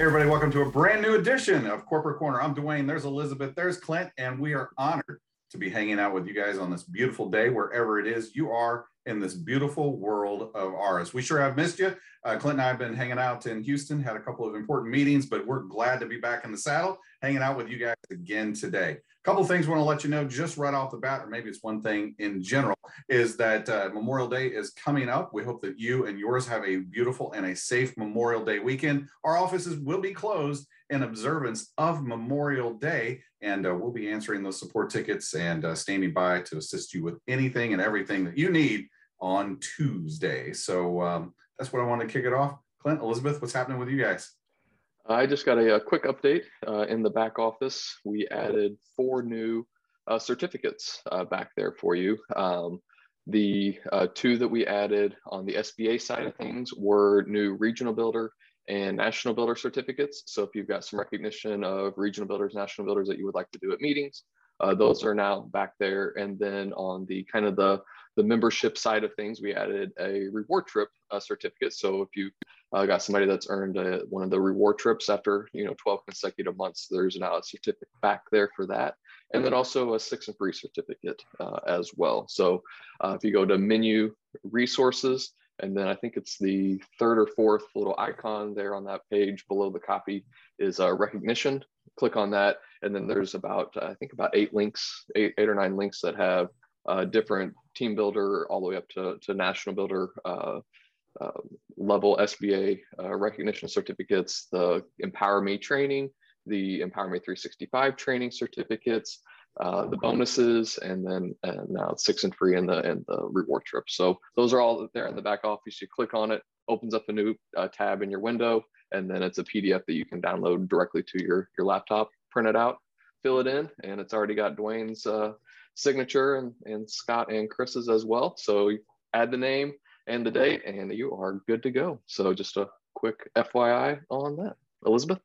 Hey, everybody, welcome to a brand new edition of Corporate Corner. I'm Dwayne, there's Elizabeth, there's Clint, and we are honored to be hanging out with you guys on this beautiful day, wherever it is you are in this beautiful world of ours. We sure have missed you. Uh, Clint and I have been hanging out in Houston, had a couple of important meetings, but we're glad to be back in the saddle, hanging out with you guys again today. A couple of things I want to let you know just right off the bat, or maybe it's one thing in general, is that uh, Memorial Day is coming up. We hope that you and yours have a beautiful and a safe Memorial Day weekend. Our offices will be closed in observance of Memorial Day, and uh, we'll be answering those support tickets and uh, standing by to assist you with anything and everything that you need on Tuesday. So um, that's what I want to kick it off. Clint, Elizabeth, what's happening with you guys? I just got a, a quick update uh, in the back office. We added four new uh, certificates uh, back there for you. Um, the uh, two that we added on the SBA side of things were new regional builder and national builder certificates. So if you've got some recognition of regional builders, national builders that you would like to do at meetings, uh, those are now back there. And then on the kind of the the membership side of things, we added a reward trip uh, certificate. So if you uh, got somebody that's earned a, one of the reward trips after you know 12 consecutive months, there's now a certificate back there for that, and then also a six and free certificate uh, as well. So uh, if you go to menu resources, and then I think it's the third or fourth little icon there on that page below the copy is uh, recognition. Click on that, and then there's about I think about eight links, eight, eight or nine links that have uh, different team builder all the way up to, to national builder uh, uh, level SBA uh, recognition certificates, the Empower Me training, the Empower Me 365 training certificates, uh, the bonuses, and then and now it's six and free and the and the reward trip. So those are all there in the back office. You click on it, opens up a new uh, tab in your window, and then it's a PDF that you can download directly to your your laptop, print it out, fill it in, and it's already got Dwayne's signature and, and Scott and Chris's as well. So add the name and the date and you are good to go. So just a quick FYI on that. Elizabeth?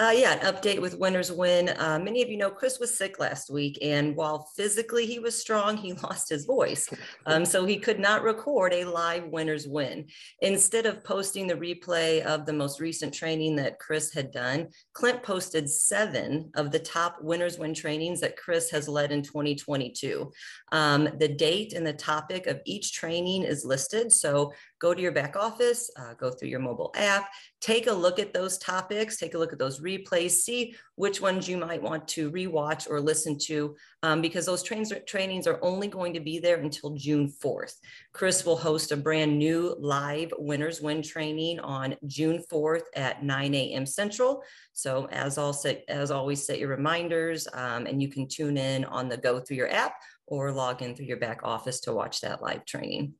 Uh, yeah, an update with Winners Win. Uh, many of you know Chris was sick last week, and while physically he was strong, he lost his voice. Um, so he could not record a live Winners Win. Instead of posting the replay of the most recent training that Chris had done, Clint posted seven of the top Winners Win trainings that Chris has led in 2022. Um, the date and the topic of each training is listed. So go to your back office, uh, go through your mobile app, take a look at those topics, take a look at those replays, see which ones you might want to rewatch or listen to, um, because those trains, trainings are only going to be there until June 4th. Chris will host a brand new live Winners Win training on June 4th at 9 a.m. Central. So as, all set, as always, set your reminders um, and you can tune in on the go through your app or log in through your back office to watch that live training.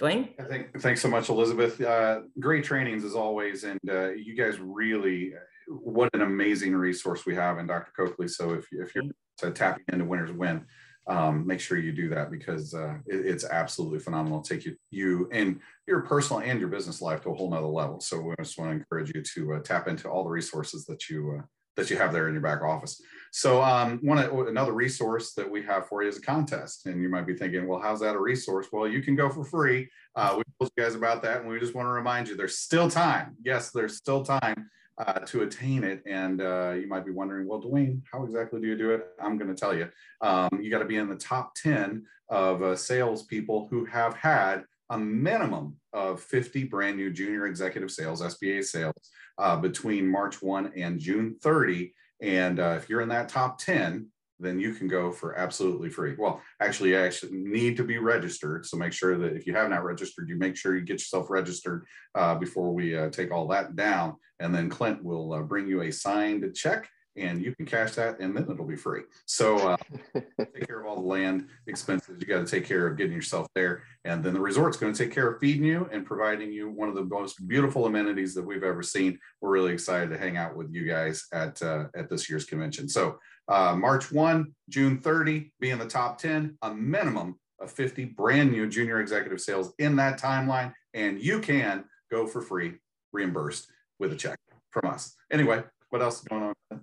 Dwayne? I think, thanks so much, Elizabeth. Uh, great trainings as always. And uh, you guys really, what an amazing resource we have in Dr. Coakley. So if, if you're tapping into Winners Win, um, make sure you do that because uh, it, it's absolutely phenomenal. It'll take you, you and your personal and your business life to a whole nother level. So we just want to encourage you to uh, tap into all the resources that you uh, that you have there in your back office. So um, one another resource that we have for you is a contest, and you might be thinking, well, how's that a resource? Well, you can go for free. Uh, we told you guys about that, and we just want to remind you there's still time. Yes, there's still time uh, to attain it. And uh, you might be wondering, well, Dwayne, how exactly do you do it? I'm going to tell you. Um, you got to be in the top 10 of uh, salespeople who have had a minimum of 50 brand new junior executive sales, SBA sales, uh, between March 1 and June 30. And uh, if you're in that top 10, then you can go for absolutely free. Well, actually, you actually need to be registered. So make sure that if you have not registered, you make sure you get yourself registered uh, before we uh, take all that down. And then Clint will uh, bring you a signed check and you can cash that and then it'll be free. So uh, take care of all the land expenses. You got to take care of getting yourself there. And then the resort's going to take care of feeding you and providing you one of the most beautiful amenities that we've ever seen. We're really excited to hang out with you guys at, uh, at this year's convention. So uh, March 1, June 30, be in the top 10, a minimum of 50 brand new junior executive sales in that timeline. And you can go for free, reimbursed with a check from us. Anyway, what else is going on?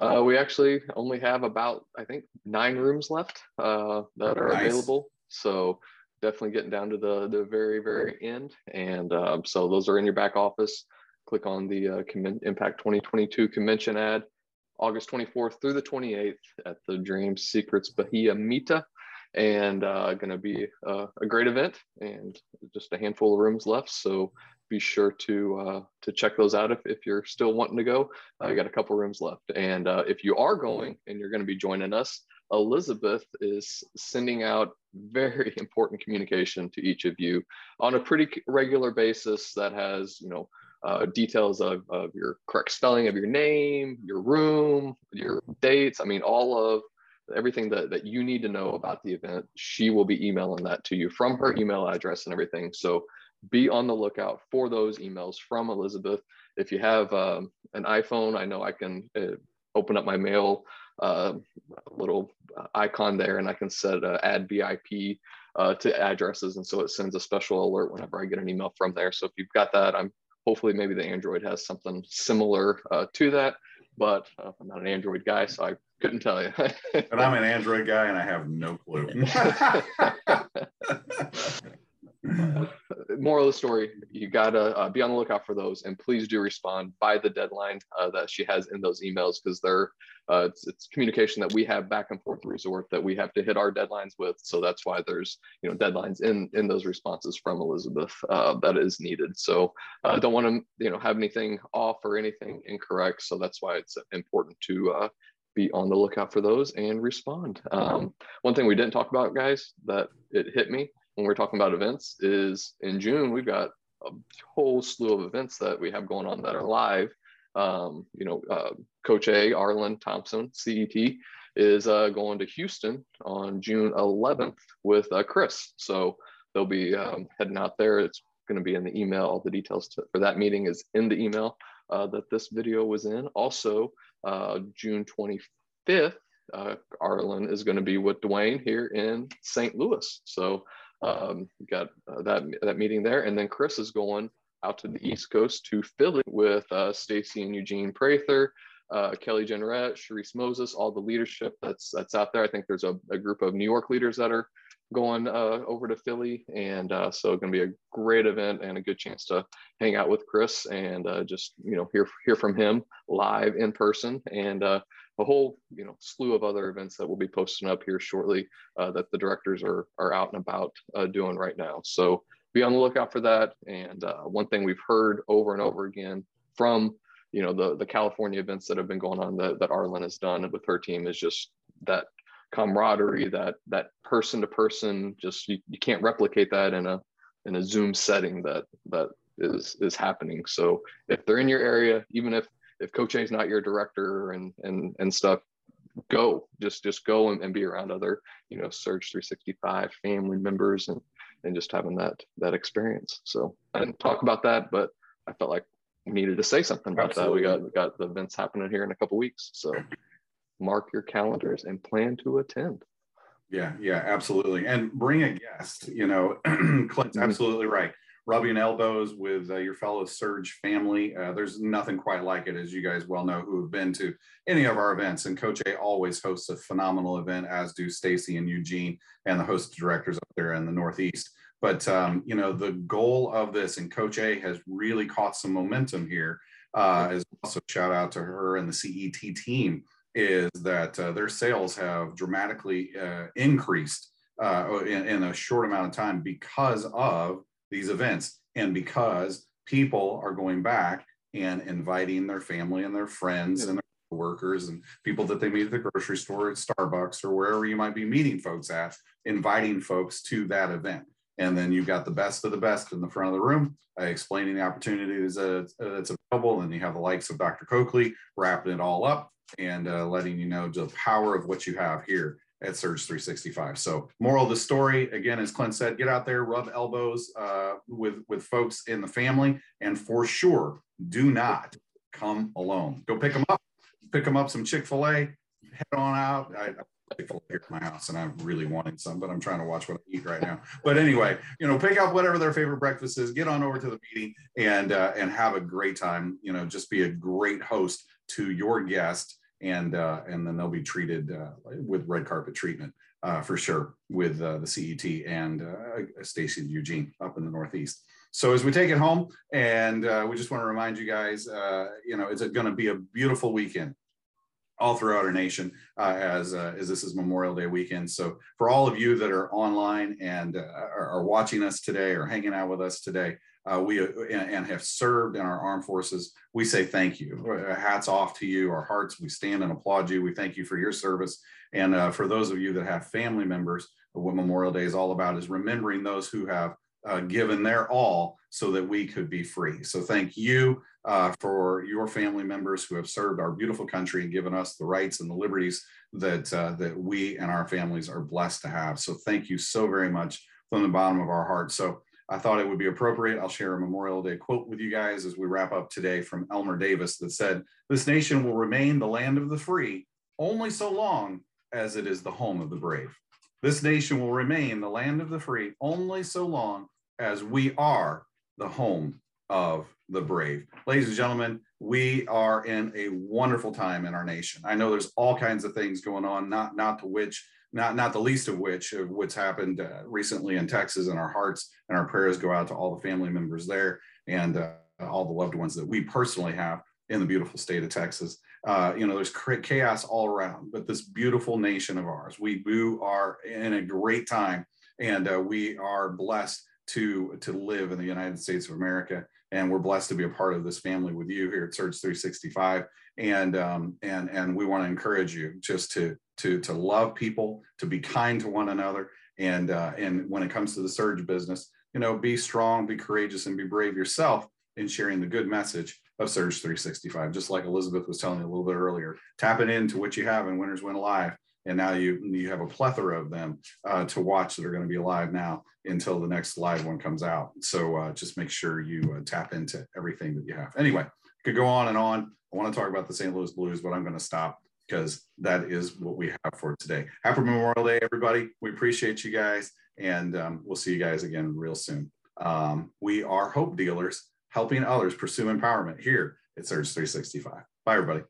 Uh, we actually only have about, I think, nine rooms left uh, that are nice. available. So definitely getting down to the the very very end. And um, so those are in your back office. click on the uh, Impact 2022 convention ad, August 24th through the 28th at the Dream Secrets Bahia Mita. And uh, going to be uh, a great event and just a handful of rooms left. So be sure to uh, to check those out if, if you're still wanting to go. I uh, got a couple rooms left. And uh, if you are going and you're going to be joining us, Elizabeth is sending out very important communication to each of you on a pretty regular basis that has, you know, uh, details of, of your correct spelling of your name, your room, your dates. I mean, all of everything that, that you need to know about the event. She will be emailing that to you from her email address and everything. So be on the lookout for those emails from Elizabeth. If you have um, an iPhone, I know I can uh, open up my mail uh, little icon there and I can set uh, add VIP uh, to addresses. And so it sends a special alert whenever I get an email from there. So if you've got that, I'm hopefully maybe the Android has something similar uh, to that, but uh, I'm not an Android guy, so I couldn't tell you. but I'm an Android guy and I have no clue. moral of the story you gotta uh, be on the lookout for those and please do respond by the deadline uh, that she has in those emails because they're uh, it's, it's, communication that we have back and forth resort that we have to hit our deadlines with. So that's why there's you know deadlines in in those responses from elizabeth uh, that is needed. So i uh, don't want to you know have anything off or anything incorrect. So that's why it's important to uh, be on the lookout for those and respond. Um, one thing we didn't talk about guys that it hit me when we're talking about events is in June, we've got a whole slew of events that we have going on that are live. Um, you know, uh, Coach A, Arlen Thompson, CET, is uh, going to Houston on June 11th with uh, Chris. So they'll be um, heading out there. It's going to be in the email. All the details to, for that meeting is in the email uh, that this video was in. Also, uh, June 25th, uh, Arlen is going to be with Dwayne here in St. Louis. So um, got uh, that that meeting there, and then Chris is going out to the East Coast to Philly with uh, Stacy and Eugene Prather, uh, Kelly Jenrette, Sharice Moses, all the leadership that's that's out there. I think there's a, a group of New York leaders that are going uh, over to Philly, and uh, so going to be a great event and a good chance to hang out with Chris and uh, just you know hear hear from him live in person and uh, a whole you know slew of other events that we'll be posting up here shortly uh, that the directors are are out and about uh, doing right now. So be on the lookout for that. And one thing we've heard over and over again from you know the the California events that have been going on that that Arlen has done with her team is just that camaraderie, that that person to person. Just you, you can't replicate that in a in a Zoom setting that that is is happening. So if they're in your area, even if if Coach A is not your director and and and stuff, go just just go and, and be around other you know Surge 365 family members and and just having that that experience. So I didn't talk about that, but I felt like we needed to say something about Absolutely. that. We got we got the events happening here in a couple weeks, so mark your calendars and plan to attend. Yeah, yeah, absolutely, and bring a guest. You know, Clint's mm-hmm. absolutely right rubbing elbows with uh, your fellow Surge family. Uh, there's nothing quite like it, as you guys well know who have been to any of our events. And Coach A always hosts a phenomenal event, as do Stacy and Eugene and the host directors up there in the Northeast. But um, you know, the goal of this, and Coach A has really caught some momentum here. Uh, is also shout out to her and the CET team. Is that uh, their sales have dramatically uh, increased uh, in, in a short amount of time because of these events. And because people are going back and inviting their family and their friends and their workers and people that they meet at the grocery store, at Starbucks, or wherever you might be meeting folks at, inviting folks to that event. And then you've got the best of the best in the front of the room, uh, explaining the opportunities that that's available. And you have the likes of Dr. Coakley wrapping it all up and uh, letting you know the power of what you have here at Surge 365. So, moral of the story again, as Clint said, get out there, rub elbows uh, with with folks in the family, and for sure, do not come alone. Go pick them up, pick them up some Chick Fil A, head on out. I, Here at my house, and I'm really wanting some, but I'm trying to watch what I eat right now. But anyway, you know, pick up whatever their favorite breakfast is, get on over to the meeting, and uh, and have a great time. You know, just be a great host to your guest and uh, and then they'll be treated uh, with red carpet treatment uh, for sure with uh, the CET and uh, Stacy and Eugene up in the Northeast. So as we take it home, and uh, we just want to remind you guys, uh, you know, it's going to be a beautiful weekend all throughout our nation uh, as uh, as this is Memorial Day weekend. So for all of you that are online and uh, are, watching us today or hanging out with us today, uh, we uh, and, and, have served in our armed forces, we say thank you. Uh, hats off to you. Our hearts, we stand and applaud you. We thank you for your service. And for those of you that have family members, what Memorial Day is all about is remembering those who have given their all so that we could be free. So thank you uh, for your family members who have served our beautiful country and given us the rights and the liberties that uh, that we and our families are blessed to have. So thank you so very much from the bottom of our hearts. So I thought it would be appropriate. I'll share a Memorial Day quote with you guys as we wrap up today from Elmer Davis that said, "This nation will remain the land of the free only so long as it is the home of the brave." This nation will remain the land of the free only so long as we are the home of the brave. Ladies and gentlemen, we are in a wonderful time in our nation. I know there's all kinds of things going on, not not to which not not the least of which of what's happened uh, recently in Texas and our hearts and our prayers go out to all the family members there and uh, all the loved ones that we personally have in the beautiful state of Texas. Uh, you know, there's chaos all around, but this beautiful nation of ours, we, we are in a great time and uh, we are blessed to to live in the United States of America, and we're blessed to be a part of this family with you here at Surge 365. And um, and and we want to encourage you just to to to love people, to be kind to one another, and uh, and when it comes to the surge business, you know, be strong, be courageous, and be brave yourself in sharing the good message of Surge 365. Just like Elizabeth was telling you a little bit earlier, tapping into what you have in Winners Win Alive and now you you have a plethora of them uh, to watch that are going to be live now until the next live one comes out. So uh, just make sure you uh, tap into everything that you have. Anyway, could go on and on. I want to talk about the St. Louis Blues, but I'm going to stop because that is what we have for today. Happy Memorial Day, everybody. We appreciate you guys, and um, we'll see you guys again real soon. Um, we are hope dealers helping others pursue empowerment here at Surge 365. Bye, everybody.